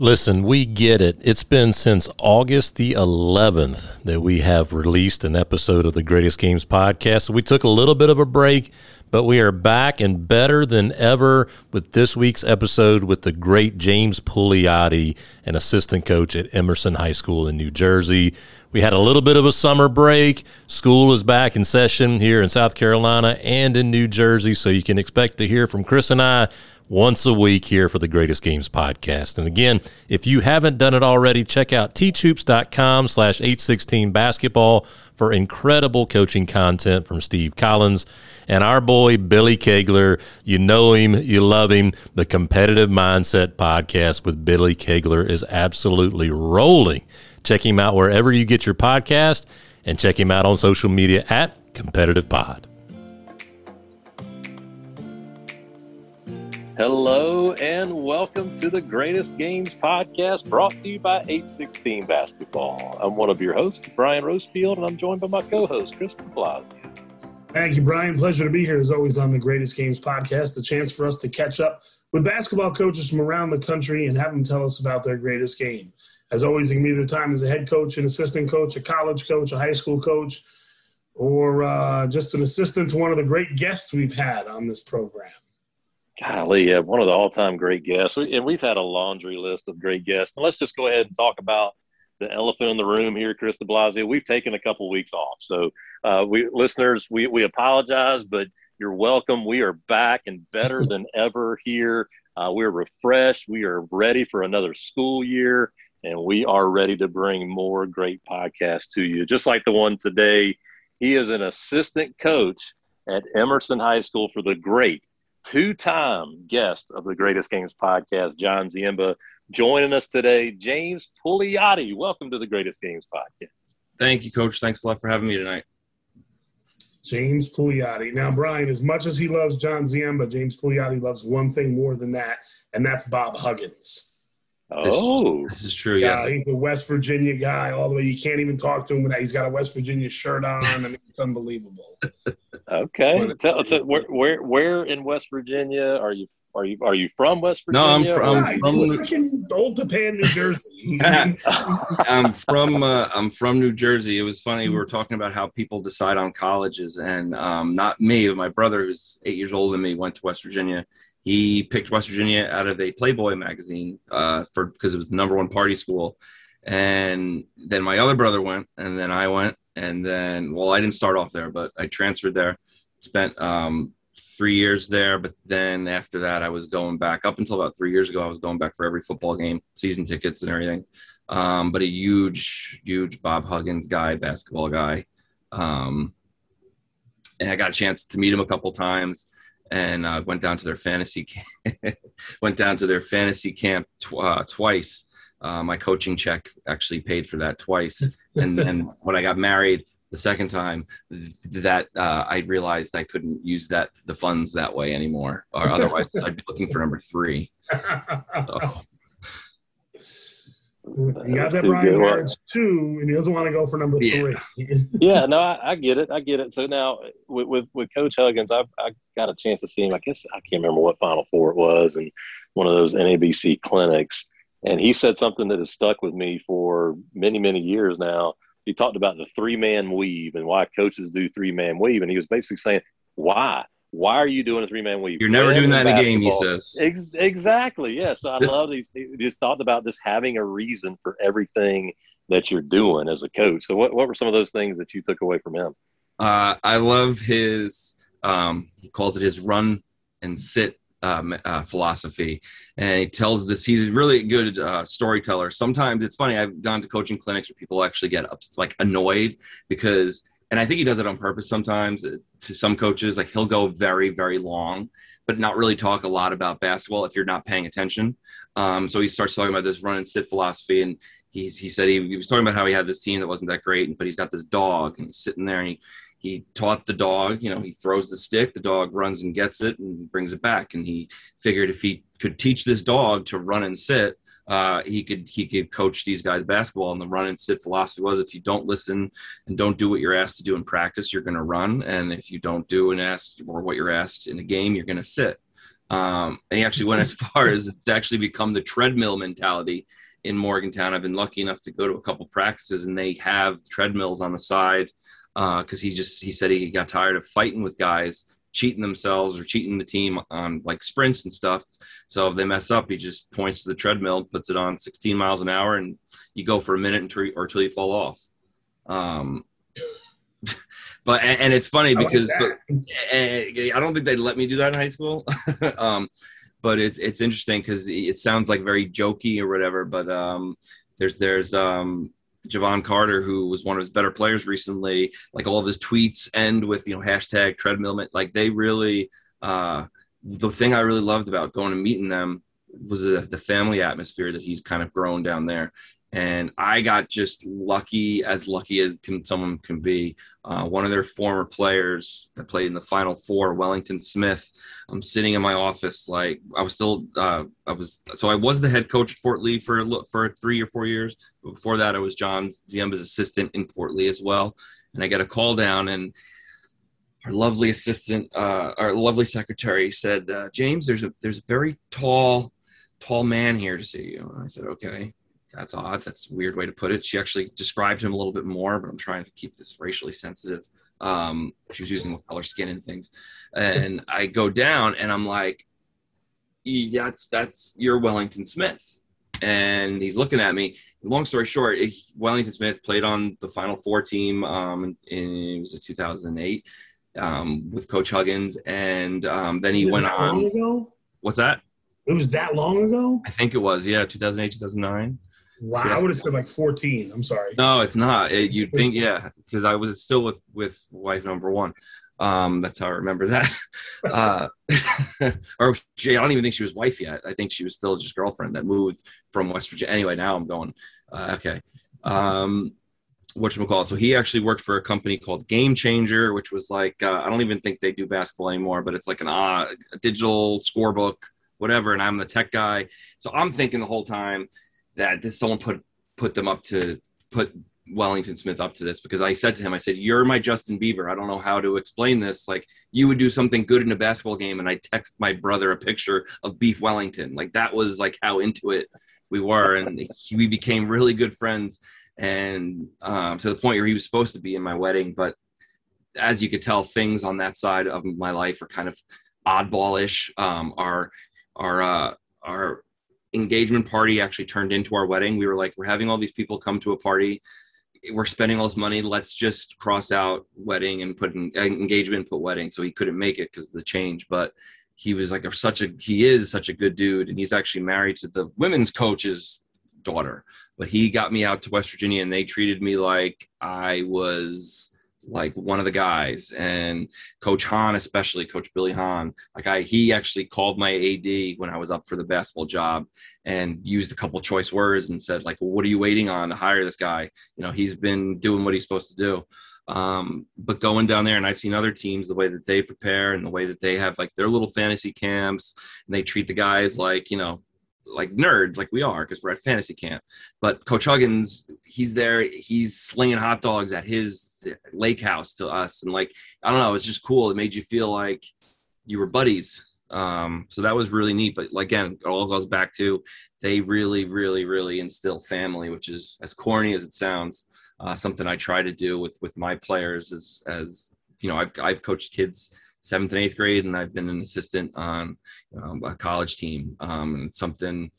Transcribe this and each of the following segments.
Listen, we get it. It's been since August the 11th that we have released an episode of the Greatest Games podcast. So we took a little bit of a break, but we are back and better than ever with this week's episode with the great James Pulliate, an assistant coach at Emerson High School in New Jersey. We had a little bit of a summer break. School is back in session here in South Carolina and in New Jersey, so you can expect to hear from Chris and I once a week here for the Greatest Games podcast. And again, if you haven't done it already, check out teachhoops.com slash 816 basketball for incredible coaching content from Steve Collins and our boy Billy Kegler. You know him, you love him. The Competitive Mindset podcast with Billy Kegler is absolutely rolling. Check him out wherever you get your podcast and check him out on social media at Competitive Pod. Hello and welcome to the Greatest Games podcast brought to you by 816 Basketball. I'm one of your hosts, Brian Rosefield, and I'm joined by my co host, Chris De Blasio. Thank you, Brian. Pleasure to be here as always on the Greatest Games podcast. The chance for us to catch up with basketball coaches from around the country and have them tell us about their greatest game. As always, you can be their time as a head coach, an assistant coach, a college coach, a high school coach, or uh, just an assistant to one of the great guests we've had on this program. Golly, yeah, one of the all-time great guests, and we've had a laundry list of great guests. And let's just go ahead and talk about the elephant in the room here, Chris De Blasio. We've taken a couple weeks off, so uh, we listeners, we we apologize, but you're welcome. We are back and better than ever here. Uh, we're refreshed. We are ready for another school year, and we are ready to bring more great podcasts to you, just like the one today. He is an assistant coach at Emerson High School for the great two time guest of the Greatest Games podcast, John Ziemba, joining us today. James Pulliate, welcome to the Greatest Games podcast. Thank you, Coach. Thanks a lot for having me tonight. James Pulliate. Now, Brian, as much as he loves John Ziemba, James Pulliate loves one thing more than that, and that's Bob Huggins. Oh, this is true. Yes, he's a West Virginia guy. All the way, you can't even talk to him without he's got a West Virginia shirt on. I mean, it's unbelievable. okay, tell us where, where where in West Virginia are you? Are you are you from West Virginia? No, I'm from, I'm from freaking Old Tappan, New Jersey. I'm from uh, I'm from New Jersey. It was funny. We were talking about how people decide on colleges, and um, not me, but my brother, who's eight years older than me, went to West Virginia he picked West Virginia out of a Playboy magazine uh, for because it was the number one party school. And then my other brother went, and then I went, and then well, I didn't start off there, but I transferred there. Spent um, three years there, but then after that, I was going back. Up until about three years ago, I was going back for every football game, season tickets, and everything. Um, but a huge, huge Bob Huggins guy, basketball guy. Um, and I got a chance to meet him a couple times and uh, went down to their fantasy camp, went down to their fantasy camp tw- uh, twice. Uh, my coaching check actually paid for that twice, and then when I got married the second time, th- that uh, I realized I couldn't use that the funds that way anymore, or otherwise I'd be looking for number three. So. He got that Brian Harris two, and he doesn't want to go for number yeah. three. yeah, no, I, I, get it. I get it. So now with, with, with Coach Huggins, I, I got a chance to see him. I guess I can't remember what Final Four it was, and one of those NABC clinics. And he said something that has stuck with me for many, many years now. He talked about the three man weave and why coaches do three man weave. And he was basically saying, why? Why are you doing a three man weave? You're never doing that in a game, he says. Ex- exactly. Yes. Yeah. So I love these. Just thought about just having a reason for everything that you're doing as a coach. So what, what were some of those things that you took away from him? Uh, I love his, um, he calls it his run and sit um, uh, philosophy. And he tells this, he's really good uh, storyteller. Sometimes it's funny. I've gone to coaching clinics where people actually get up, like annoyed because – and I think he does it on purpose sometimes uh, to some coaches. Like he'll go very, very long, but not really talk a lot about basketball if you're not paying attention. Um, so he starts talking about this run and sit philosophy, and he he said he, he, was talking about how he had this team that wasn't that great, but he's got this dog, and he's sitting there, and he he taught the dog. You know, he throws the stick, the dog runs and gets it and brings it back, and he figured if he could teach this dog to run and sit uh, he could he could coach these guys basketball. And the run and sit philosophy was if you don't listen and don't do what you're asked to do in practice, you're going to run, and if you don't do and ask or what you're asked in a game, you're going to sit. Um, and he actually went as far as it's actually become the treadmill mentality in Morgantown. I've been lucky enough to go to a couple practices, and they have treadmills on the side because uh, he just he said he got tired of fighting with guys cheating themselves or cheating the team on like sprints and stuff. So if they mess up, he just points to the treadmill, puts it on 16 miles an hour, and you go for a minute until or until you fall off. Um, but and, and, it's funny because so, I don't think they'd let me do that in high school. um, but it's it's interesting because it sounds like very jokey or whatever. But um, there's there's um, Jevon Carter, who was one of his better players recently, like all of his tweets end with you know hashtag treadmill. Like they really, uh, the thing I really loved about going and meeting them was the, the family atmosphere that he's kind of grown down there and I got just lucky, as lucky as can, someone can be. Uh, one of their former players that played in the Final Four, Wellington Smith. I'm sitting in my office, like I was still, uh, I was, so I was the head coach at Fort Lee for for three or four years. But before that, I was John Ziemba's assistant in Fort Lee as well. And I got a call down, and our lovely assistant, uh, our lovely secretary said, uh, "James, there's a there's a very tall, tall man here to see you." And I said, "Okay." That's odd. That's a weird way to put it. She actually described him a little bit more, but I'm trying to keep this racially sensitive. Um, she was using color skin and things. And I go down and I'm like, that's, that's your Wellington Smith. And he's looking at me. Long story short, Wellington Smith played on the Final Four team um, in, it was a 2008 um, with Coach Huggins. And um, then he went on. What's that? It was that long ago? I think it was, yeah, 2008, 2009. Wow, yeah. I would have said like 14. I'm sorry. No, it's not. It, you'd think, yeah, because I was still with with wife number one. Um, that's how I remember that. uh, or she, I don't even think she was wife yet. I think she was still just girlfriend that moved from West Virginia. Anyway, now I'm going. Uh, okay. Um, what you call it? So he actually worked for a company called Game Changer, which was like uh, I don't even think they do basketball anymore, but it's like an uh, a digital scorebook, whatever. And I'm the tech guy, so I'm thinking the whole time that this someone put put them up to put Wellington Smith up to this because I said to him, I said, You're my Justin Bieber. I don't know how to explain this. Like, you would do something good in a basketball game, and I text my brother a picture of Beef Wellington. Like, that was like how into it we were. And he, we became really good friends. And um, to the point where he was supposed to be in my wedding. But as you could tell, things on that side of my life are kind of oddballish. Um, are are uh, our engagement party actually turned into our wedding. We were like, we're having all these people come to a party. We're spending all this money. Let's just cross out wedding and put in, engagement put wedding. So he couldn't make it because of the change. But he was like a, such a he is such a good dude, and he's actually married to the women's coach's daughter. But he got me out to West Virginia, and they treated me like I was like one of the guys. And coach hahn especially coach billy hahn like i he actually called my ad when i was up for the basketball job and used a couple choice words and said like well, what are you waiting on to hire this guy? You know he's been doing what he's supposed to do. Um, but going down there and i've seen other teams the way that they prepare and the way that they have like their little fantasy camps and they treat the guys like you know like nerds like we are because we're at fantasy camp. But Coach Huggins, he's there. He's slinging hot dogs at his lake house to us, and like I don't know, it's just cool. It made you feel like you were buddies. Um, so that was really neat. But again, it all goes back to they really, really, really instill family, which is as corny as it sounds. Uh, something I try to do with with my players as as you know I've I've coached kids seventh and eighth grade, and I've been an assistant on um, a college team. Um, and something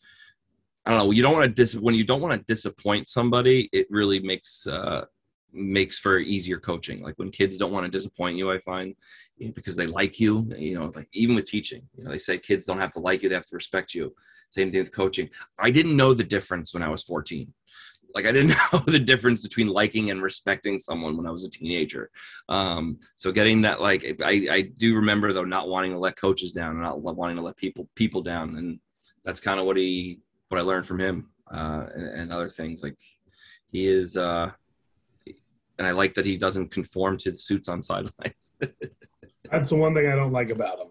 I don't know. You don't want to dis when you don't want to disappoint somebody. It really makes uh, makes for easier coaching. Like when kids don't want to disappoint you, I find you know, because they like you. You know, like even with teaching, you know, they say kids don't have to like you; they have to respect you. Same thing with coaching. I didn't know the difference when I was 14 like I didn't know the difference between liking and respecting someone when I was a teenager. Um, so getting that, like, I, I do remember though not wanting to let coaches down and not wanting to let people people down, and that's kind of what he what I learned from him uh, and, and, other things. Like he is, uh, and I like that he doesn't conform to the suits on sidelines. that's the one thing I don't like about him.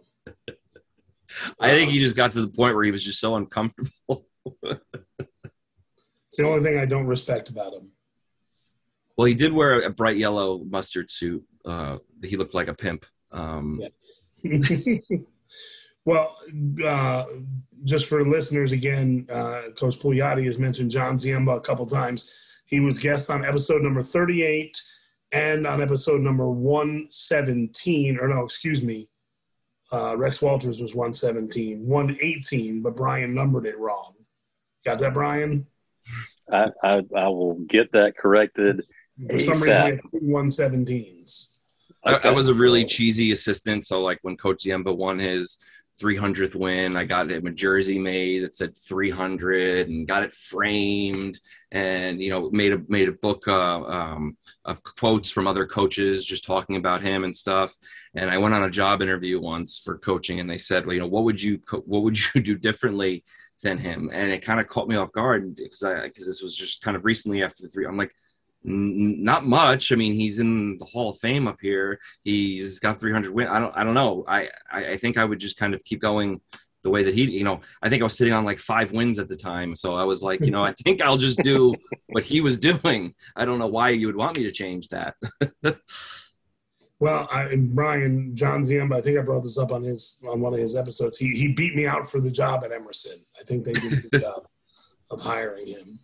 I think he just got to the point where he was just so uncomfortable. The only thing I don't respect about him. Well, he did wear a bright yellow mustard suit. Uh, he looked like a pimp. Um, yes. Well, uh, just for listeners again, uh, Coach Pulliate has mentioned John Ziemba a couple times. He was guest on episode number 38 and on episode number 117, or no, excuse me, uh, Rex Walters was 117, 118, but Brian numbered it wrong. Got that, Brian? I, I, I will get that corrected. For some reason, 117s. Okay. I, I, was a really cheesy assistant. So, like when Coach Ziemba won his 300th win. I got him a jersey made that said 300 and got it framed and, you know, made a, made a book uh, um, of quotes from other coaches just talking about him and stuff. And I went on a job interview once for coaching and they said, well, you know, what would you, what would you do differently than him? And it kind of caught me off guard because I, because this was just kind of recently after the three, I'm like, not much. I mean, he's in the Hall of Fame up here. He's got 300 wins. I don't. I don't know. I, I think I would just kind of keep going the way that he. You know, I think I was sitting on like five wins at the time, so I was like, you know, I think I'll just do what he was doing. I don't know why you would want me to change that. well, I, Brian John Ziemba, I think I brought this up on his on one of his episodes. He he beat me out for the job at Emerson. I think they did a good job of hiring him.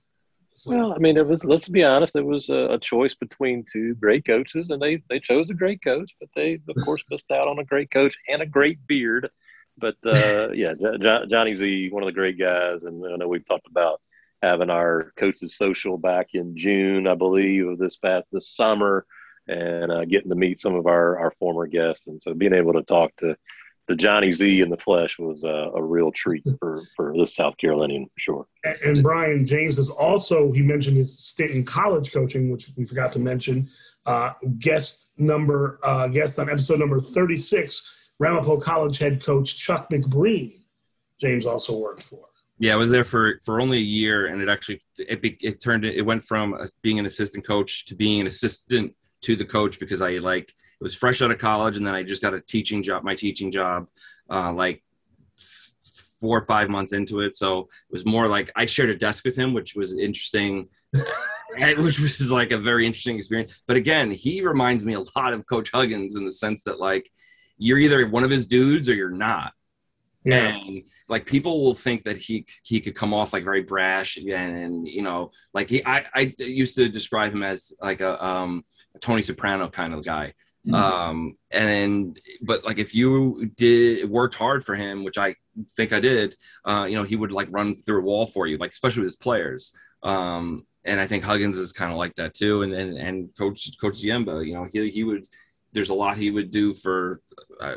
So. Well, I mean, it was. Let's be honest. It was a, a, choice between two great coaches, and they they chose a great coach, but they of course missed out on a great coach and a great beard. But uh, yeah, J- Johnny Z, one of the great guys, and I know we've talked about having our coaches social back in June, I believe, of this past this summer, and uh, getting to meet some of our our former guests, and so being able to talk to the Johnny Z in the flesh was a, a real treat for, for this South Carolinian for sure. And, and, Brian James is also, he mentioned his stint in college coaching, which we forgot to mention. Uh, guest number, uh, guest on episode number 36, Ramapo College head coach Chuck McBreen. James also worked for. Yeah, I was there for, for only a year, and it actually it, it turned it went from being an assistant coach to being an assistant to the coach because I like it was fresh out of college and then I just got a teaching job, my teaching job, uh, like four or five months into it. So it was more like I shared a desk with him, which was interesting, which was like a very interesting experience. But again, he reminds me a lot of Coach Huggins in the sense that like you're either one of his dudes or you're not. Yeah. And like people will think that he he could come off like very brash and, and you know like he I, I used to describe him as like a um a Tony Soprano kind of guy. Mm-hmm. Um and but like if you did worked hard for him, which I think I did, uh, you know, he would like run through a wall for you, like especially with his players. Um and I think Huggins is kind of like that too. And and, and Coach Coach Ziemba, you know, he he would there's a lot he would do for uh,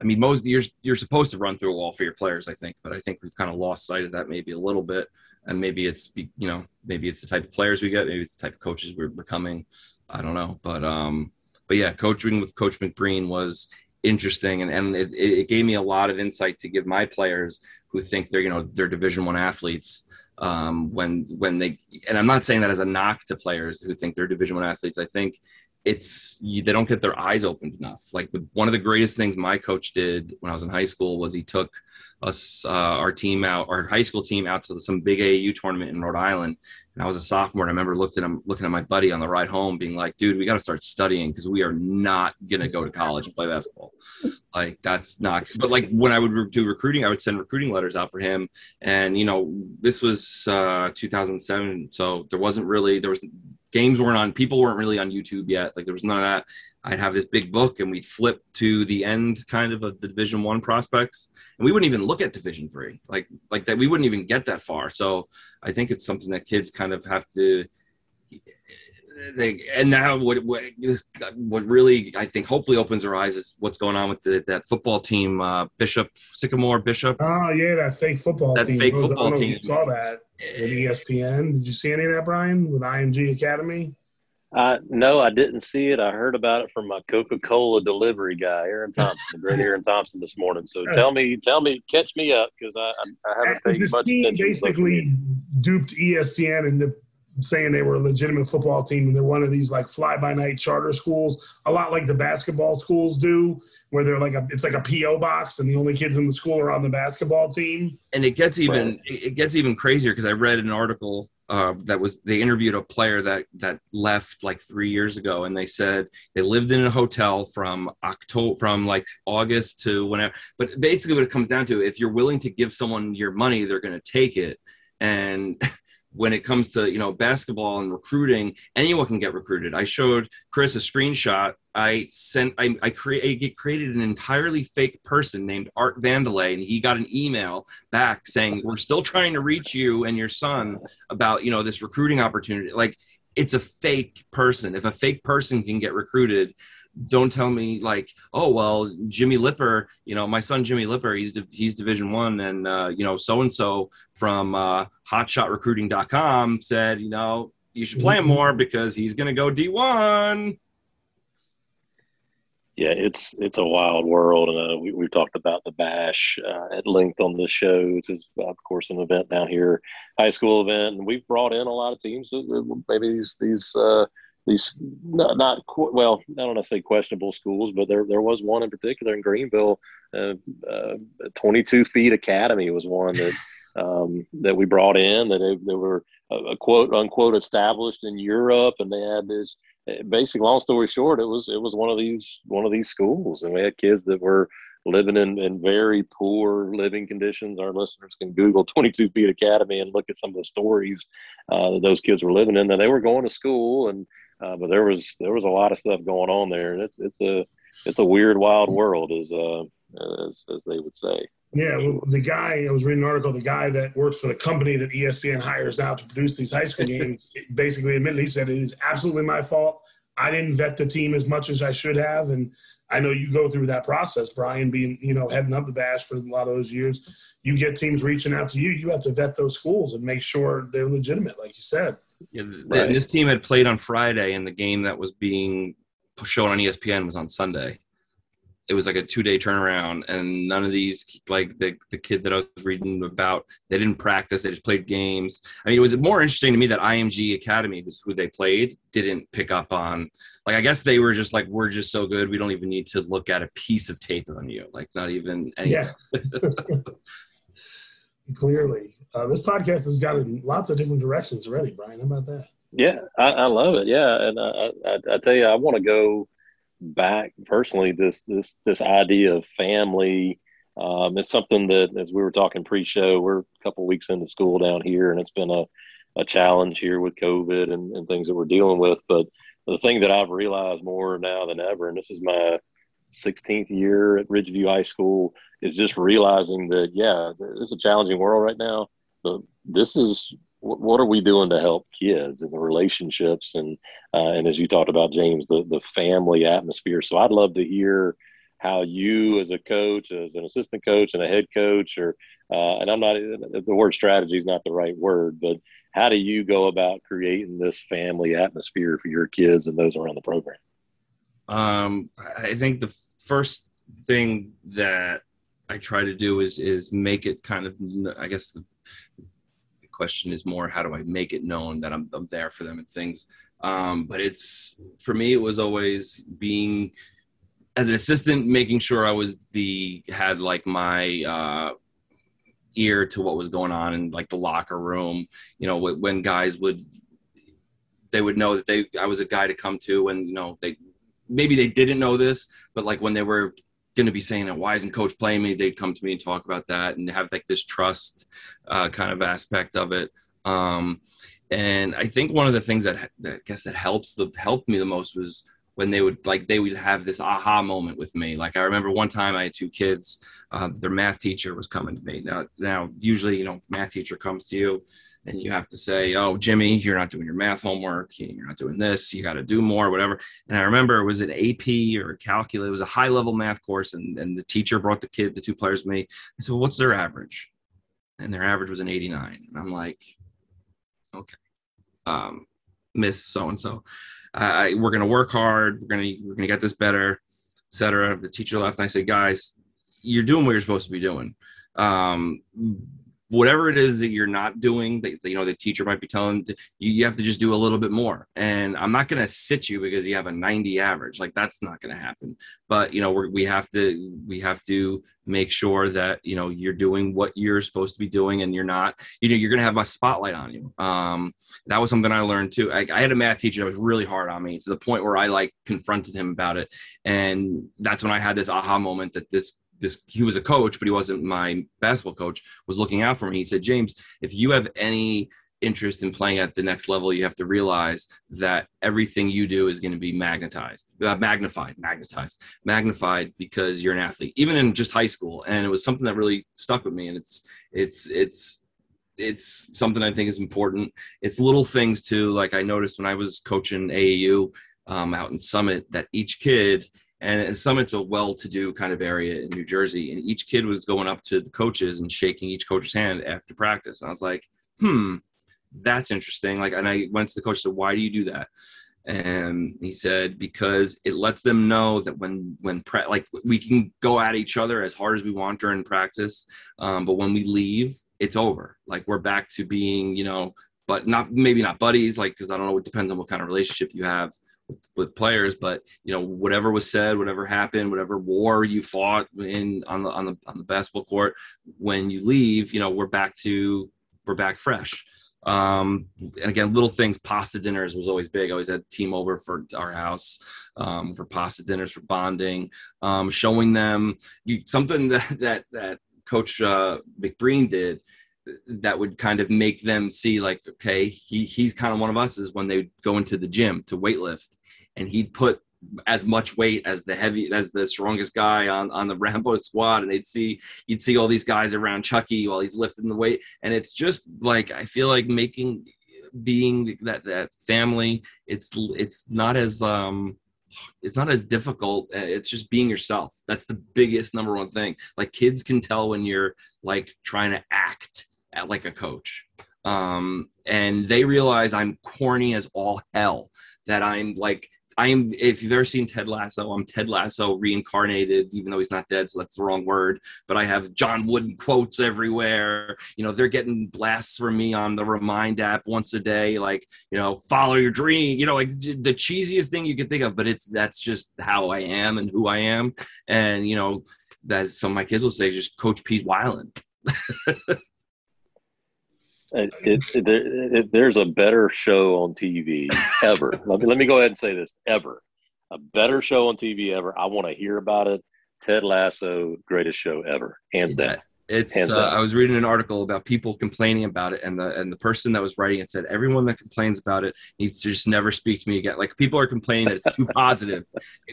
I mean, most you're you're supposed to run through a wall for your players, I think, but I think we've kind of lost sight of that maybe a little bit, and maybe it's you know maybe it's the type of players we get, maybe it's the type of coaches we're becoming. I don't know, but um, but yeah, coaching with Coach McBreen was interesting, and and it, it gave me a lot of insight to give my players who think they're you know they're Division One athletes um, when when they and I'm not saying that as a knock to players who think they're Division One athletes. I think it's you, they don't get their eyes opened enough. Like the, one of the greatest things my coach did when I was in high school was he took us uh, our team out, our high school team out to some big AAU tournament in Rhode Island. And I was a sophomore. And I remember looking at him, looking at my buddy on the ride home, being like, "Dude, we got to start studying because we are not gonna go to college and play basketball. Like that's not." But like when I would do recruiting, I would send recruiting letters out for him. And you know, this was uh, 2007, so there wasn't really there was games weren't on people weren't really on youtube yet. Like there was none of that. I'd have this big book and we'd flip to the end kind of of the division one prospects and we wouldn't even look at division three. Like like that we wouldn't even get that far. So i think it's something that kids kind of have to they, and now what, what what really I think hopefully opens their eyes is what's going on with the, that football team, uh, Bishop Sycamore Bishop. Oh yeah, that fake football team. that team. fake football team. you saw that with ESPN. Did you see any of that, Brian, with IMG Academy? Uh, no, I didn't see it. I heard about it from my Coca-Cola delivery guy, Aaron Thompson, the great Aaron Thompson, this morning. So tell me, tell me, catch me up because I, I, haven't paid much attention. Basically, duped ESPN into saying they were a legitimate football team and they're one of these like fly by night charter schools, a lot like the basketball schools do, where they're like a it's like a PO box and the only kids in the school are on the basketball team. And it gets even right. it gets even crazier because I read an article uh, that was they interviewed a player that that left like three years ago, and they said they lived in a hotel from October from like August to whenever. But basically, what it comes down to, if you're willing to give someone your money, they're going to take it. And when it comes to you know basketball and recruiting, anyone can get recruited. I showed Chris a screenshot. I sent I I, create, I created an entirely fake person named Art Vandelay, and he got an email back saying we're still trying to reach you and your son about you know this recruiting opportunity. Like it's a fake person. If a fake person can get recruited, don't tell me like, oh well, Jimmy Lipper, you know, my son Jimmy Lipper, he's he's Division One, and uh, you know, so and so from uh, HotShotRecruiting.com said, you know, you should play him mm-hmm. more because he's going to go D one. Yeah, it's it's a wild world, and uh, we we've talked about the bash uh, at length on this show, which is of course an event down here, high school event, and we've brought in a lot of teams. Maybe these these uh, these not, not well, I don't want to say questionable schools, but there there was one in particular in Greenville, uh, uh, 22 Feet Academy was one that um, that we brought in that they, they were a, a, quote unquote established in Europe, and they had this. Basic, long story short, it was it was one of these one of these schools, and we had kids that were living in, in very poor living conditions. Our listeners can Google 22 Feet Academy and look at some of the stories uh, that those kids were living in. And they were going to school and uh, but there was there was a lot of stuff going on there, and it's it's a it's a weird, wild world, as uh, as, as they would say. Yeah, well, the guy I was reading an article. The guy that works for the company that ESPN hires out to produce these high school games basically admitted he said it is absolutely my fault. I didn't vet the team as much as I should have, and I know you go through that process, Brian, being you know heading up the bash for a lot of those years. You get teams reaching out to you. You have to vet those schools and make sure they're legitimate, like you said. Yeah, right. This team had played on Friday, and the game that was being shown on ESPN was on Sunday. It was like a two day turnaround, and none of these, like the the kid that I was reading about, they didn't practice. They just played games. I mean, it was more interesting to me that IMG Academy, was who they played, didn't pick up on. Like, I guess they were just like, we're just so good, we don't even need to look at a piece of tape on you. Like, not even anything. Yeah. Clearly, uh, this podcast has gotten lots of different directions already. Brian, how about that? Yeah, I, I love it. Yeah, and I, I, I tell you, I want to go back personally. This this this idea of family um, is something that, as we were talking pre-show, we're a couple weeks into school down here, and it's been a a challenge here with COVID and, and things that we're dealing with. But the thing that I've realized more now than ever, and this is my 16th year at Ridgeview High School, is just realizing that yeah, it's a challenging world right now but this is what are we doing to help kids and the relationships and uh, and as you talked about James the the family atmosphere. So I'd love to hear how you as a coach as an assistant coach and a head coach or uh, and I'm not the word strategy is not the right word but how do you go about creating this family atmosphere for your kids and those around the program um, I think the first thing that I try to do is is make it kind of I guess the question is more how do I make it known that I'm, I'm there for them and things. Um, but it's for me, it was always being as an assistant, making sure I was the had like my uh, ear to what was going on in like the locker room. You know, when guys would they would know that they I was a guy to come to, and you know they maybe they didn't know this, but like when they were going to be saying that why isn't coach playing me? they'd come to me and talk about that and have like this trust uh, kind of aspect of it. Um, and i think one of the things that, that i guess that helps the helped me the most was when they would like they would have this aha moment with me. Like i remember one time i had two kids uh, their math teacher was coming to me. Now now usually you know math teacher comes to you and you have to say, "Oh, Jimmy, you're not doing your math homework. You're not doing this. You got to do more, whatever." And I remember it was an AP or calculus. It was a high level math course, and, and the teacher brought the kid, the two players, me. I said, well, "What's their average?" And their average was an 89. And I'm like, "Okay, um, Miss so and so, we're gonna work hard. We're gonna we're gonna get this better, etc." The teacher left, and I said, "Guys, you're doing what you're supposed to be doing." Um, whatever it is that you're not doing that you know the teacher might be telling you, you have to just do a little bit more. And i'm not going to sit you because you have a 90 average. Like that's not going to happen. But you know we have to we have to make sure that you know you're doing what you're supposed to be doing and you're not you know you're going to have my spotlight on you. Um that was something i learned too. I, I had a math teacher that was really hard on me to the point where i like confronted him about it. And that's when i had this aha moment that this this he was a coach, but he wasn't my basketball coach, was looking out for me. He said, James, if you have any interest in playing at the next level, you have to realize that everything you do is going to be magnetized, uh, magnified, magnetized, magnified because you're an athlete, even in just high school. And it was something that really stuck with me. And it's, it's, it's, it's something I think is important. It's little things too. Like I noticed when I was coaching AAU um, out in Summit that each kid and Summit's a well-to-do kind of area in New Jersey, and each kid was going up to the coaches and shaking each coach's hand after practice. And I was like, "Hmm, that's interesting." Like, and I went to the coach and said, "Why do you do that?" And he said, "Because it lets them know that when when pre- like we can go at each other as hard as we want during practice, um, but when we leave, it's over. Like we're back to being, you know, but not maybe not buddies, like because I don't know. It depends on what kind of relationship you have." With players but you know whatever was said whatever happened whatever war you fought in on the on the on the basketball court when you leave you know we're back to we're back fresh. Um and again little things pasta dinners was always big. I always had team over for our house um for pasta dinners for bonding um showing them you something that that that coach uh mcbreen did that would kind of make them see like okay he he's kind of one of us is when they go into the gym to weightlift and he'd put as much weight as the heavy as the strongest guy on on the Ramapo squad. And they'd see you'd see all these guys around Chucky while he's lifting the weight. And it's just like I feel like making being that that family it's it's not as um it's not as difficult. It's just being yourself. That's the biggest number one thing. Like kids can tell when you're like trying to act at like a coach. Um and they realize i'm corny as all hell that i'm like I'm if you've ever seen Ted Lasso, I'm Ted Lasso reincarnated, even though he's not dead, so that's the wrong word. But I have John Wooden quotes everywhere. You know, they're getting blasts from me on the Remind app once a day, like you know, follow your dream. You know, like the cheesiest thing you can think of, but it's that's just how I am and who I am. And you know, that's some of my kids will say, just Coach Pete Weiland. Uh, it, it, it, there's a better show on TV ever. let, me, let me go ahead and say this ever. A better show on TV ever. I want to hear about it. Ted Lasso, greatest show ever, hands down. It's. Uh, I was reading an article about people complaining about it, and the and the person that was writing it said everyone that complains about it needs to just never speak to me again. Like people are complaining that it's too positive,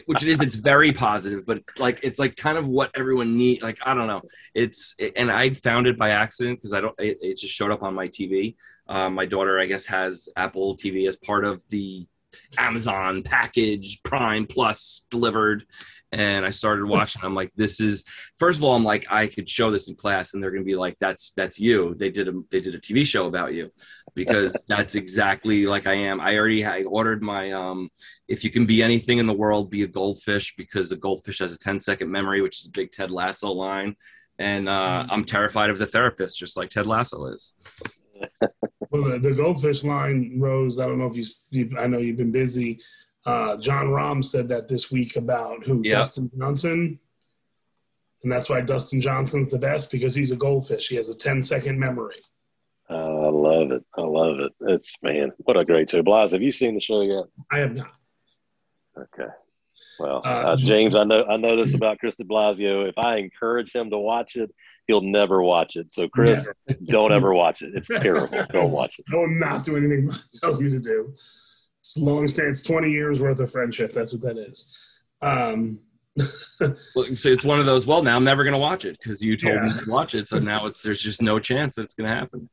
which it is. It's very positive, but like it's like kind of what everyone need. Like I don't know. It's and I found it by accident because I don't. It, it, just showed up on my TV. Um, my daughter, I guess, has Apple TV as part of the Amazon package Prime Plus delivered and I started watching. I'm like, this is first of all, I'm like, I could show this in class, and they're gonna be like, that's that's you. They did a they did a TV show about you, because that's exactly like I am. I already I ordered my um, if you can be anything in the world, be a goldfish, because a goldfish has a 10 second memory, which is a big Ted Lasso line, and uh, mm. I'm terrified of the therapist, just like Ted Lasso is. well, the, the goldfish line, Rose. I don't know if you, you I know you've been busy uh, Jon Rahm said that this week about who yep. Dustin Johnson, and that's why Dustin Johnson's the best because he's a goldfish. He has a 10 second memory. Uh, I love it. I love it. It's man, what a great show. Blas, have you seen the show yet? I have not. Okay. Well, uh, uh, James, I know I know this about Chris de Blasio. If I encourage him to watch it, he'll never watch it. So, Chris, don't ever watch it. It's terrible. Don't watch it. I will not do anything tells me to do long stands 20 years worth of friendship. That's what that is. Um, well, so it's one of those. Well, now I'm never going to watch it because you told yeah. me to watch it. So now it's there's just no chance that it's going to happen.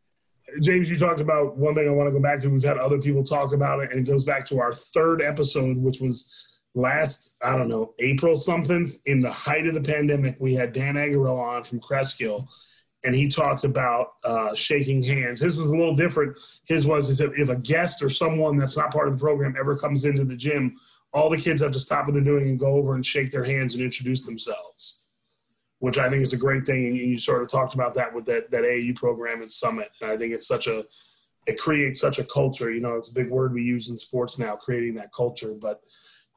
James, you talked about one thing I want to go back to. We've had other people talk about it, and it goes back to our third episode, which was last I don't know April something in the height of the pandemic. We had Dan Aguero on from Cresskill, and he talked about uh, shaking hands. His was a little different. His was he said if a guest or someone that's not part of the program ever comes into the gym, all the kids have to stop what they're doing and go over and shake their hands and introduce themselves. which I think is a great thing. And you sort of talked about that with that that AAU program at Summit. And I think it's such a it creates such a culture. You know, it's a big word we use in sports now, creating that culture. But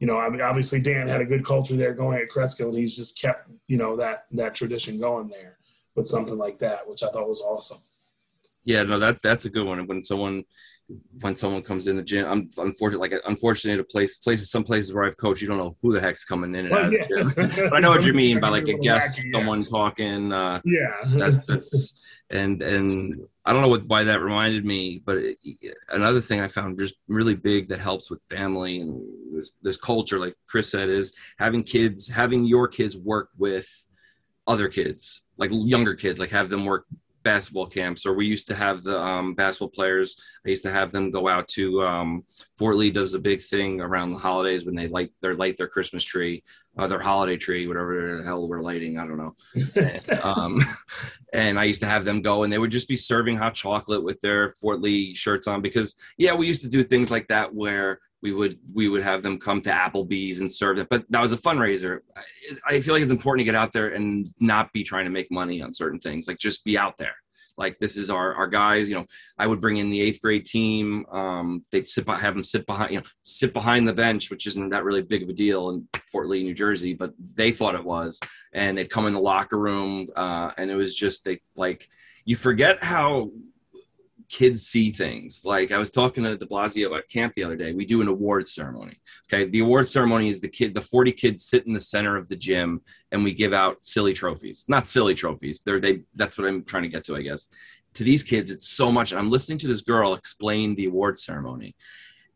you know, I mean, obviously Dan had a good culture there going at Cresskill, and he's just kept you know that that tradition going there with something like that, which I thought was awesome. Yeah, no, that that's a good one. When someone when someone comes in the gym, I'm unfortunate. Like unfortunate, a place places some places where I've coached, you don't know who the heck's coming in and well, out. Yeah. but I know what you mean by like a guest, wacky, someone yeah. talking. Uh, yeah, that's, that's and and I don't know what why that reminded me, but it, another thing I found just really big that helps with family and this this culture, like Chris said, is having kids, having your kids work with other kids, like younger kids, like have them work basketball camps, or we used to have the um, basketball players. I used to have them go out to um, Fort Lee. Does a big thing around the holidays when they light their light their Christmas tree, uh, their holiday tree, whatever the hell we're lighting. I don't know. and, um, and I used to have them go, and they would just be serving hot chocolate with their Fort Lee shirts on because yeah, we used to do things like that where we would we would have them come to Applebee's and serve it. But that was a fundraiser. I, I, feel like it's important to get out there and not be trying to make money on certain things. Like just be out there. Like this is our our guys. You know, I would bring in the eighth grade team. Um, they'd sit have them sit behind you know sit behind the bench, which isn't that really big of a deal in Fort Lee, New Jersey, but they thought it was. And they'd come in the locker room, uh, and it was just they like you forget how kids see things. Like I was talking to De Blasio at camp the other day. We do an award ceremony. Okay. The award ceremony is the kid, the 40 kids sit in the center of the gym and we give out silly trophies. Not silly trophies. They're they that's what I'm trying to get to, I guess. To these kids, it's so much. I'm listening to this girl explain the award ceremony.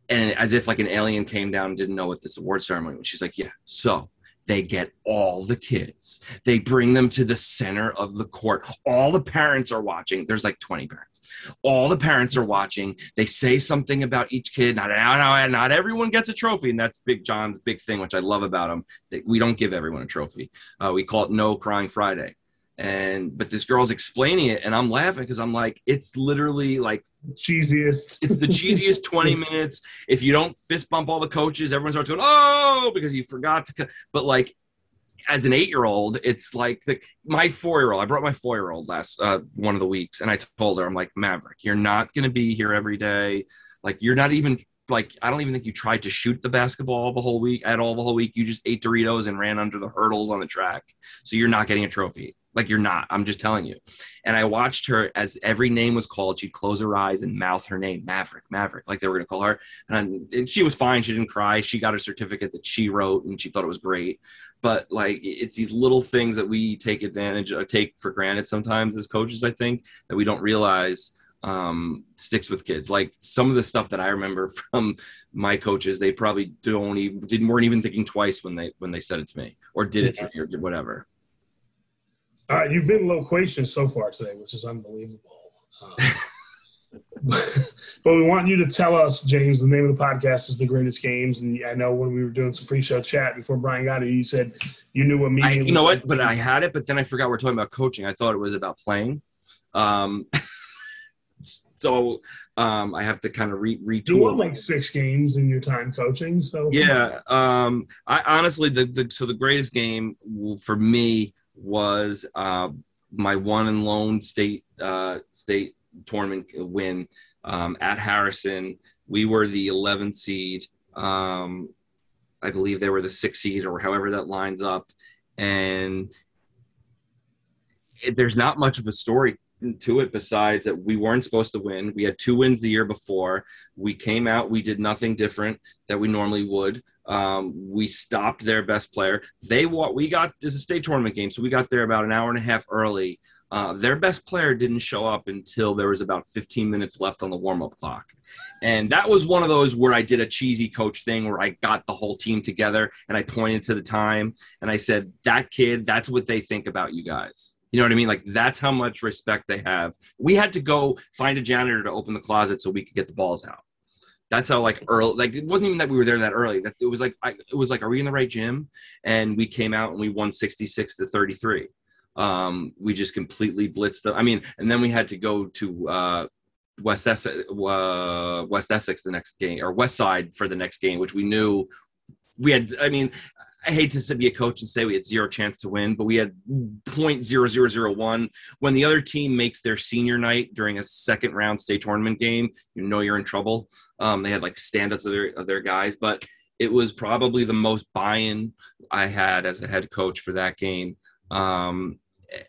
And as if like an alien came down and didn't know what this award ceremony was. She's like, Yeah, so they get all the kids. They bring them to the center of the court. All the parents are watching. There's like 20 parents. All the parents are watching. They say something about each kid. Not, not, not everyone gets a trophy. And that's Big John's big thing, which I love about him. That we don't give everyone a trophy. Uh, we call it No Crying Friday and but this girl's explaining it and i'm laughing because i'm like it's literally like cheesiest it's the cheesiest 20 minutes if you don't fist bump all the coaches everyone starts going oh because you forgot to but like as an eight year old it's like the, my four year old i brought my four year old last uh, one of the weeks and i told her i'm like maverick you're not going to be here every day like you're not even like I don't even think you tried to shoot the basketball the whole week at all the whole week. You just ate Doritos and ran under the hurdles on the track. So you're not getting a trophy. Like you're not. I'm just telling you. And I watched her as every name was called. She'd close her eyes and mouth her name, Maverick, Maverick, like they were going to call her. And, and, she was fine. She didn't cry. She got a certificate that she wrote, and she thought it was great. But like, it's these little things that we take advantage or take for granted sometimes as coaches. I think that we don't realize um, sticks with kids. Like some of the stuff that I remember from my coaches, they probably don't even didn't weren't even thinking twice when they when they said it to me or did it to me or did whatever. Right, you've been loquacious so far today, which is unbelievable. Um, but we want you to tell us, James. The name of the podcast is the greatest games, and I know when we were doing some pre-show chat before Brian got here, you said you knew what I, you know what, but I had it, but then I forgot we're talking about coaching. I thought it was about playing. Um, so um, I have to kind of re- retool. You won like six games in your time coaching, so yeah. Um, I honestly, the, the so the greatest game for me was uh, my one and lone state uh, state tournament win um, at Harrison. We were the 11th seed. Um, I believe they were the sixth seed, or however that lines up. And it, there's not much of a story to it besides that we weren't supposed to win. We had two wins the year before. We came out, we did nothing different that we normally would. Um, we stopped their best player. They what we got this is a state tournament game, so we got there about an hour and a half early. Uh, their best player didn't show up until there was about 15 minutes left on the warm up clock. And that was one of those where I did a cheesy coach thing where I got the whole team together and I pointed to the time and I said, That kid, that's what they think about you guys. You know what I mean? Like that's how much respect they have. We had to go find a janitor to open the closet so we could get the balls out. That's how like early. Like it wasn't even that we were there that early. That it was like I, it was like, are we in the right gym? And we came out and we won sixty six to thirty three. Um, we just completely blitzed them. I mean, and then we had to go to uh, West Essex, uh, West Essex the next game or West Side for the next game, which we knew we had. I mean, I hate to be a coach and say we had zero chance to win, but we had 0.0001. When the other team makes their senior night during a second round state tournament game, you know you're in trouble. Um, they had like standouts of their of their guys, but it was probably the most buy-in I had as a head coach for that game. Um,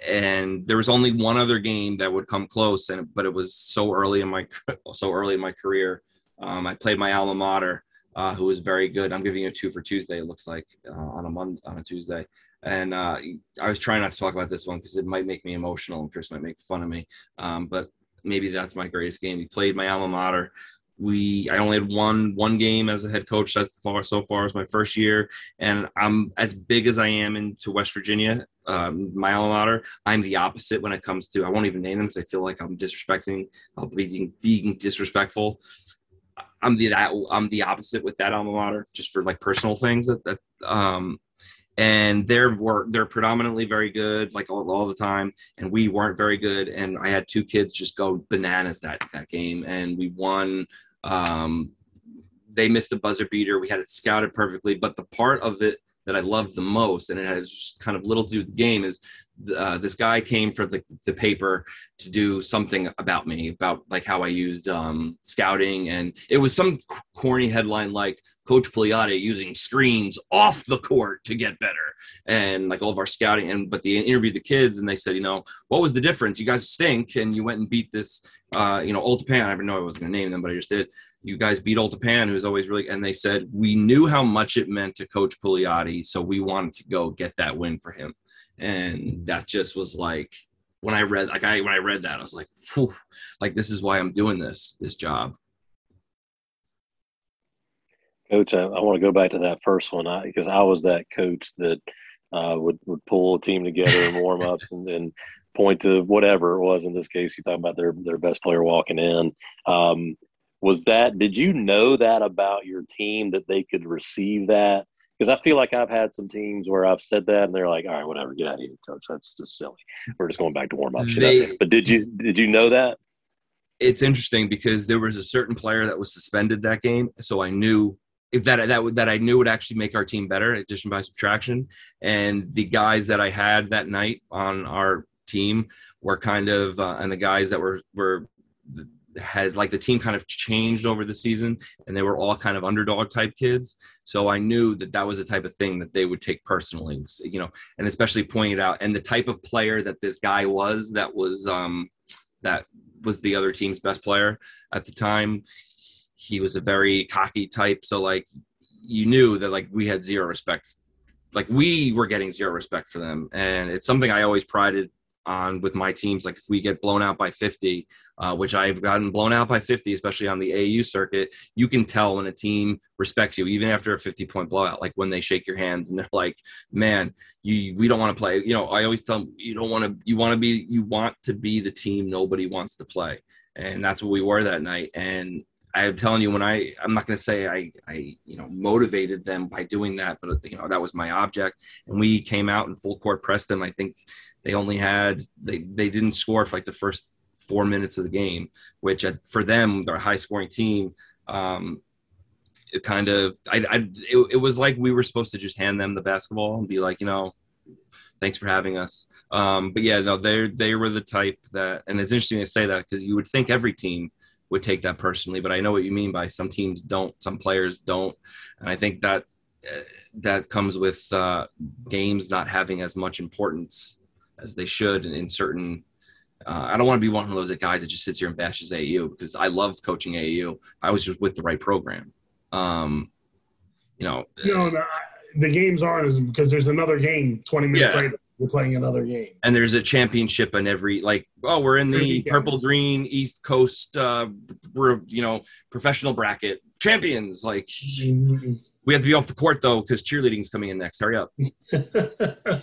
and there was only one other game that would come close, and but it was so early in my so early in my career. Um, I played my alma mater uh, who was very good. I'm giving you a two for Tuesday. It looks like uh, on a Monday, on a Tuesday. And uh, I was trying not to talk about this one because it might make me emotional and Chris might make fun of me. Um, but maybe that's my greatest game. We played my alma mater. We I only had one one game as a head coach so far so far as my first year, and I'm as big as I am into West Virginia, um, my alma mater. I'm the opposite when it comes to I won't even name them because I feel like I'm disrespecting, I'll be being disrespectful. I'm the that I'm the opposite with that alma mater, just for like personal things. That, that um, and they're were they're predominantly very good, like all, all the time, and we weren't very good. And I had two kids just go bananas that that game, and we won. Um, they missed the buzzer beater. We had it scouted perfectly, but the part of it that I loved the most, and it has kind of little to do with the game, is uh, this guy came for the, the paper to do something about me about like how i used um, scouting. And it was some corny headline like coach Pulliate using screens off the court to get better. And like all of our scouting and but they interviewed the kids and they said you know what was the difference? You guys stink and you went and beat this uh, you know Old Tappan. i never know i was going to name them but i just did. You guys beat Old Tappan, who's always really and they said we knew how much it meant to coach Pulliate so we wanted to go get that win for him and that just was like when I read like I when I read that I was like, Whew, like this is why I'm doing this this job. Coach, I, I want to go back to that first one because I, I, was that coach that uh, would would pull a team together and warm ups and, and, point to whatever it was. In this case, you talk about their their best player walking in. Um, was that? Did you know that about your team that they could receive that? Because I feel like I've had some teams where I've said that and they're like, all right, whatever, get out of here, coach. That's just silly. We're just going back to warm up. But did you did you know that? It's interesting because there was a certain player that was suspended that game, so I knew if that that that I knew would actually make our team better, addition by subtraction. And the guys that I had that night on our team were kind of, uh, and the guys that were were had like the team kind of changed over the season and they were all kind of underdog type kids so i knew that that was the type of thing that they would take personally you know and especially pointed out and the type of player that this guy was that was um that was the other team's best player at the time he was a very cocky type. So like you knew that like we had zero respect like we were getting zero respect for them. And it's something i always prided on with my teams. Like if we get blown out by 50, uh, which I've gotten blown out by 50, especially on the AAU circuit, you can tell when a team respects you, even after a 50 point blowout. Like when they shake your hands and they're like, "Man, you we don't want to play." You know, I always tell them, "You don't want to. You want to be. You want to be the team nobody wants to play." And that's what we were that night. And I'm telling you, when I, I'm not going to say I, I, you know, motivated them by doing that, but you know, that was my object. And we came out and full court pressed them. I think they only had they they didn't score for like the first four minutes of the game, which for them they're a high scoring team. Um, it kind of I, I it, it was like we were supposed to just hand them the basketball and be like you know thanks for having us. Um, but yeah, no, they they were the type that, and it's interesting to say that because you would think every team would take that personally, but I know what you mean by some teams don't, some players don't, and I think that uh, that comes with uh, games not having as much importance as they should in, in certain. Uh, I don't want to be one of those guys that just sits here and bashes AAU because I loved coaching AAU. I was just with the right program. Um, you know, no, no, the games aren't as because there's another game 20 minutes yeah. later. We're playing another game, and there's a championship in every like. Oh, we're in the purple green East Coast. Uh, we're you know professional bracket champions. Like mm-hmm. we have to be off the court though because cheerleading's coming in next. Hurry up.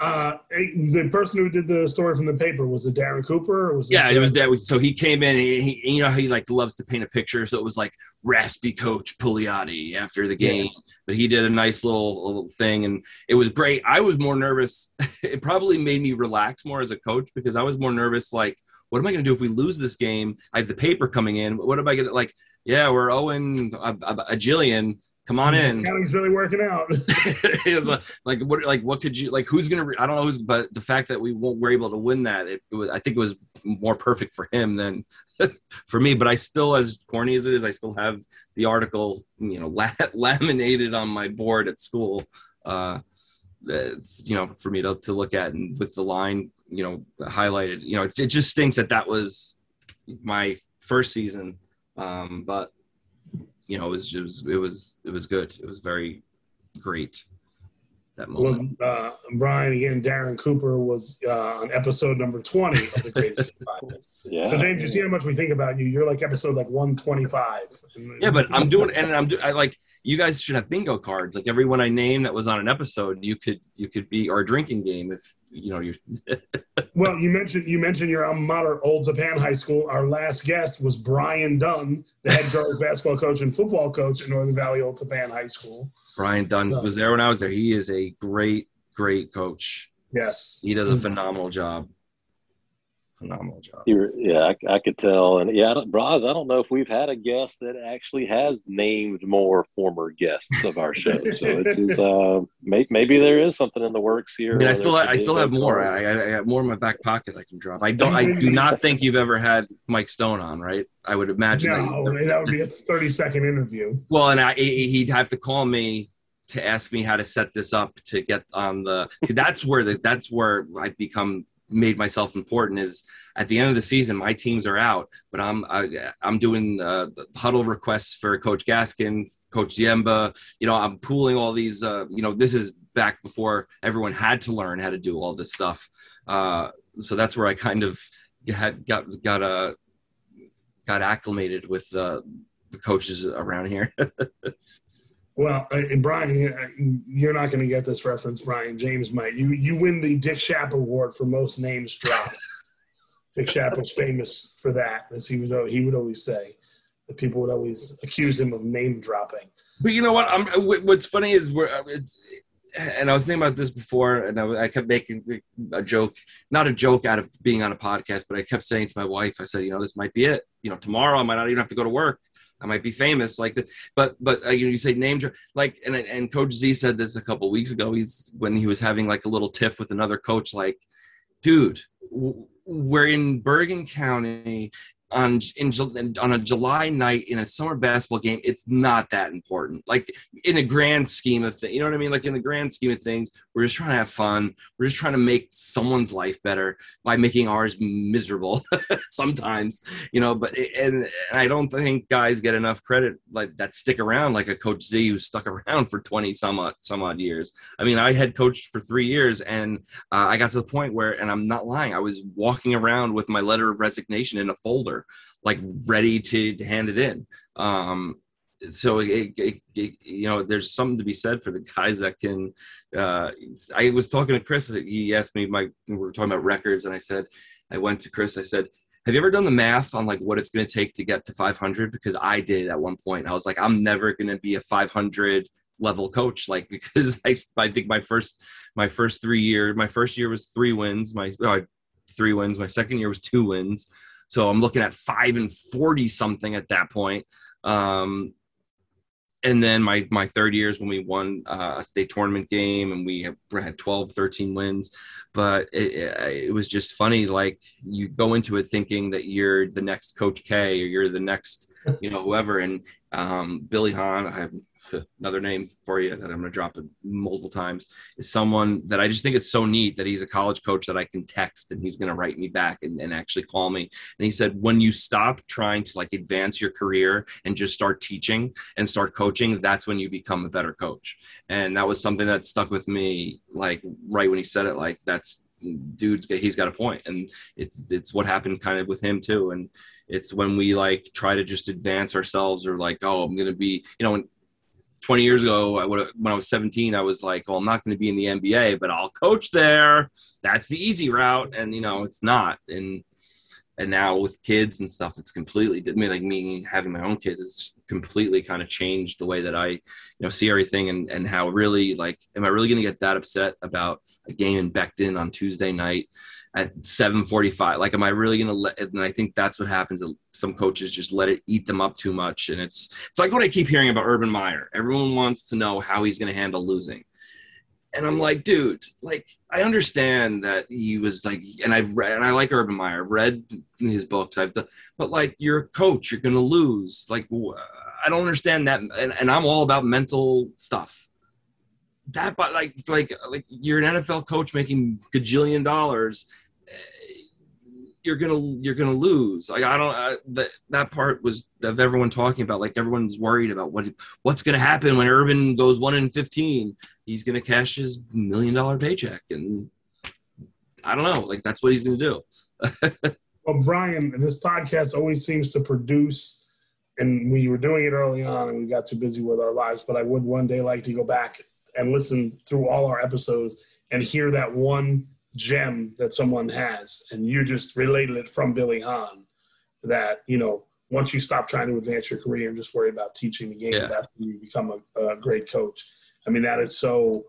uh, the person who did the story from the paper was it Darren Cooper? was it yeah, it was that. So he came in. And he, you know, he like loves to paint a picture. So it was like raspy coach Pulliate after the game. Yeah. But he did a nice little, little thing, and it was great. I was more nervous. it probably made me relax more as a coach because I was more nervous. Like, what am I going to do if we lose this game? I have the paper coming in. What am I going to like? Yeah, we're owing a, a, a jillion come on in. Scouting's really working out. it was like, like what like what could you like who's gonna re- I don't know who's but the fact that we won't, were able to win that it, it was I think it was more perfect for him than for me. But I still, as corny as it is, I still have the article you know la- laminated on my board at school. Uh, it's, you know for me to, to look at and with the line you know highlighted you know it, it just stinks that that was my first season um, but you know, it was, it was, it was, it was good. It was very great. That moment. Well, uh, Brian again, Darren Cooper was uh, on episode number twenty of the Greatest Podcast. Yeah. So James, you see how much we think about you. You're like episode like one twenty five. Yeah, but I'm doing, and I'm doing. I like you guys should have bingo cards. Like everyone I name that was on an episode, you could, you could be, our drinking game if you know you. Well, you mentioned you mentioned your alma mater, Old Tappan High School. Our last guest was Brian Dunn, the head girls basketball coach and football coach at Northern Valley Old Tappan High School. Brian Dunn was there when I was there. He is a great, great coach. Yes, He does a mm. phenomenal job. Phenomenal job. You- yeah, I, I could tell, and yeah, I don't- Braz, I don't know if we've had a guest that actually has named more former guests of our show. So it's, it's uh, may, maybe there is something in the works here. I mean, I still, there I still have more. I, I I have more in my back pocket I can drop. I don't. I do not think you've ever had Mike Stone on, right? I would imagine. that no, you- that would be a thirty second interview. Well, and I, he- he'd have to call me to ask me how to set this up to get on the. See, that's where the that's where I become made myself important. Is at the end of the season, my teams are out, but I'm I, I'm doing uh, huddle requests for Coach Gaskin, Coach Ziemba. You know, I'm pooling all these. Uh, you know, this is back before everyone had to learn how to do all this stuff. Uh, so that's where I kind of had got got uh, got acclimated with uh, the coaches around here. Well, uh, and Brian, uh, you're not going to get this reference, Brian. James might. You you win the Dick Schaap Award for most names dropped. Dick Schaap was famous for that, as he was. He would always say that people would always accuse him of name dropping. But you know what? I'm. What's funny is we're. uh, and I was thinking about this before, and I, I kept making a joke, not a joke out of being on a podcast, but I kept saying to my wife, I said, you know, this might be it. You know, tomorrow I might not even have to go to work. I might be famous, like the, but but uh, you, know, you say name like, and and Coach Z said this a couple weeks ago. He's when he was having like a little tiff with another coach, like, dude, w- we're in Bergen County on in on a July night in a summer basketball game. It's not that important. Like in the grand scheme of things, you know what I mean? Like in the grand scheme of things, we're just trying to have fun. We're just trying to make someone's life better by making ours miserable sometimes, you know. But and, and I don't think guys get enough credit like that stick around, like a Coach Z who stuck around for twenty some odd some odd years. I mean, I had coached for three years, and uh, I got to the point where, and I'm not lying, I was walking around with my letter of resignation in a folder, like ready to, to hand it in. Um, so it, it, it, you know there's something to be said for the guys that can uh, i was talking to chris he asked me my we were talking about records and i said i went to chris i said have you ever done the math on like what it's going to take to get to 500 because i did at one point. I was like i'm never going to be a 500 level coach like because i, I think my first my first three year my first year was three wins my uh, three wins my second year was two wins so i'm looking at five and 40 something at that point. Um, and then my my third year is when we won uh, a state tournament game and we had 12 13 wins. But it, it was just funny like you go into it thinking that you're the next coach k or you're the next you know whoever. And um, billy hahn i have another name for you that i'm going to drop multiple times is someone that i just think it's so neat that he's a college coach that i can text and he's going to write me back and, and actually call me. And he said when you stop trying to like advance your career and just start teaching and start coaching that's when you become a better coach. And that was something that stuck with me like right when he said it like that's dude's he's got a point. And it's it's what happened kind of with him too. And it's when we like try to just advance ourselves or like oh i'm gonna be you know 20 years ago I would when I was 17 I was like well I'm not going to be in the NBA but I'll coach there. That's the easy route and you know it's not. And and now with kids and stuff it's completely I mean, like me having my own kids it's completely kind of changed the way that I you know see everything and and how really like am I really going to get that upset about a game in Becton on Tuesday night at 7:45. Like, am I really gonna let? And I think that's what happens. Some coaches just let it eat them up too much, and it's it's like what I keep hearing about Urban Meyer. Everyone wants to know how he's gonna handle losing, and I'm like, dude, like I understand that he was like, and I've read, and I like Urban Meyer. I've read his books. I've, done, but like you're a coach, you're gonna lose. Like I don't understand that, and, and I'm all about mental stuff that but like like like you're an NFL coach making gajillion dollars you're gonna you're gonna lose. Like I don't I, that that part was of everyone talking about. Like everyone's worried about what what's gonna happen when Urban goes one in fifteen. He's gonna cash his million dollar paycheck, and I don't know. Like that's what he's gonna do. well, Brian, this podcast always seems to produce. And we were doing it early on, and we got too busy with our lives. But I would one day like to go back and listen through all our episodes and hear that one gem that someone has, and you just related it from Billy Hahn that, you know, once you stop trying to advance your career and just worry about teaching the game, yeah. that's when you become a, a, great coach. I mean, that is so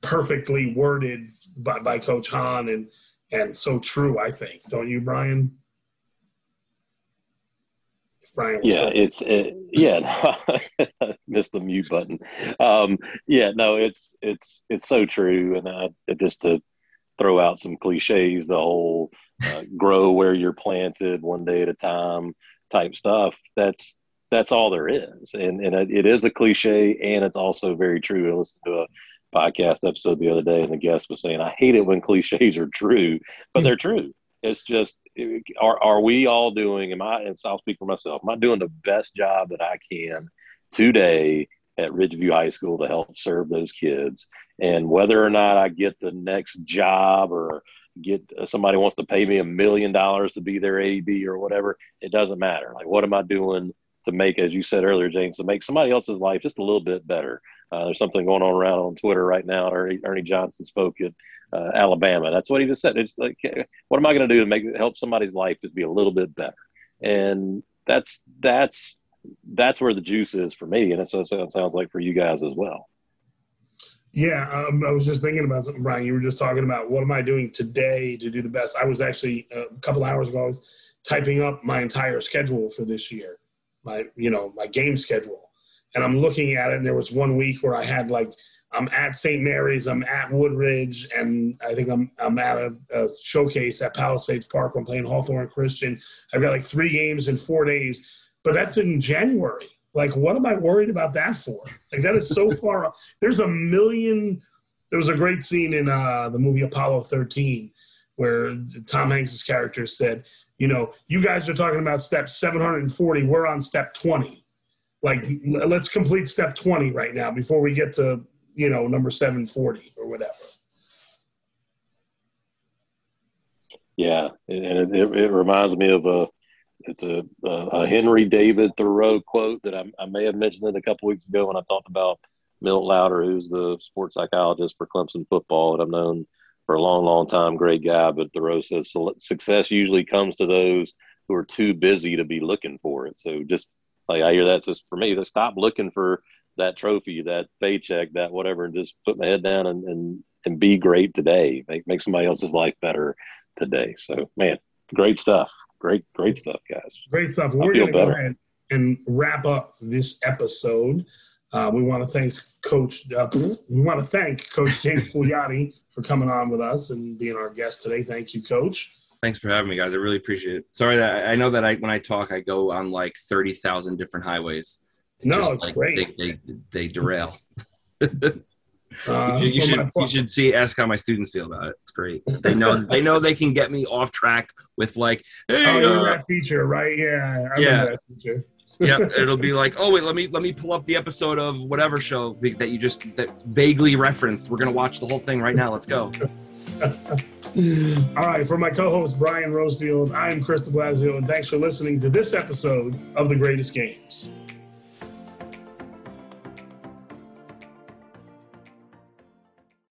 perfectly worded by, by Coach Hahn and and so true, I think. Don't you, Brian? Brian yeah, it's it, yeah. missed the mute button. Um, yeah, no, it's it's it's so true, and uh, just to throw out some cliches, the whole uh, grow where you're planted one day at a time type stuff. That's that's all there is, and and it is a cliche, and it's also very true. I listened to a podcast episode the other day, and the guest was saying, "I hate it when cliches are true, but they're true." It's just, are are we all doing? Am I? And I'll speak for myself. Am I doing the best job that I can today at Ridgeview High School to help serve those kids. And whether or not I get the next job or get uh, somebody wants to pay me a million dollars to be their AB or whatever, it doesn't matter. Like, what am I doing to make, as you said earlier, James, to make somebody else's life just a little bit better? Uh, there's something going on around on Twitter right now. Ernie, Ernie Johnson spoke at uh, Alabama. That's what he just said. It's like, what am I going to do to make help somebody's life just be a little bit better? And that's that's that's where the juice is for me, and that's what it sounds like for you guys as well. Yeah, um, I was just thinking about something, Brian. You were just talking about what am I doing today to do the best. I was actually uh, a couple hours ago. I was typing up my entire schedule for this year, my you know my game schedule, and I'm looking at it. And there was one week where I had like I'm at St. Mary's, I'm at Woodridge, and I think I'm I'm at a, a showcase at Palisades Park. I'm playing Hawthorne Christian. I've got like three games in four days but that's in January. Like, what am I worried about that for? Like, that is so far. There's a million. There was a great scene in uh, the movie Apollo 13 where Tom Hanks's character said, "You know, you guys are talking about step 740. We're on step 20. Like, let's complete step 20 right now before we get to you know number 740 or whatever." Yeah, and it, it, it reminds me of a it's a, a, Henry David Thoreau quote that I, I, may have mentioned it a couple weeks ago when I talked about Milt Louder, who's the sports psychologist for Clemson football, and I've known for a long, long time. Great guy, but Thoreau says success usually comes to those who are too busy to be looking for it. So just like I hear that says for me, to stop looking for that trophy, that paycheck, that whatever, and just put my head down and and, and be great today. Make make somebody else's life better today. So man, great stuff great, great stuff, guys. Great stuff. We're going to go ahead and wrap up this episode. Uh, we want to thank Coach. Uh, we want to thank Coach James Pulliate for coming on with us and being our guest today. Thank you, Coach. Thanks for having me, guys. I really appreciate it. Sorry that I know that I when I talk, I go on like thirty thousand different highways. no, just, it's like, great. They, they, they derail. Uh, you, should you should see ask how my students feel about it. It's great. They know they know they can get me off track with like, hey, oh, uh, that teacher, right? Yeah, I yeah. yeah, it'll be like, oh wait, let me let me pull up the episode of whatever show that you just that vaguely referenced. We're gonna watch the whole thing right now. Let's go. All right, for my co-host Brian Rosefield, I'm Chris de Blasio, and thanks for listening to this episode of The Greatest Games.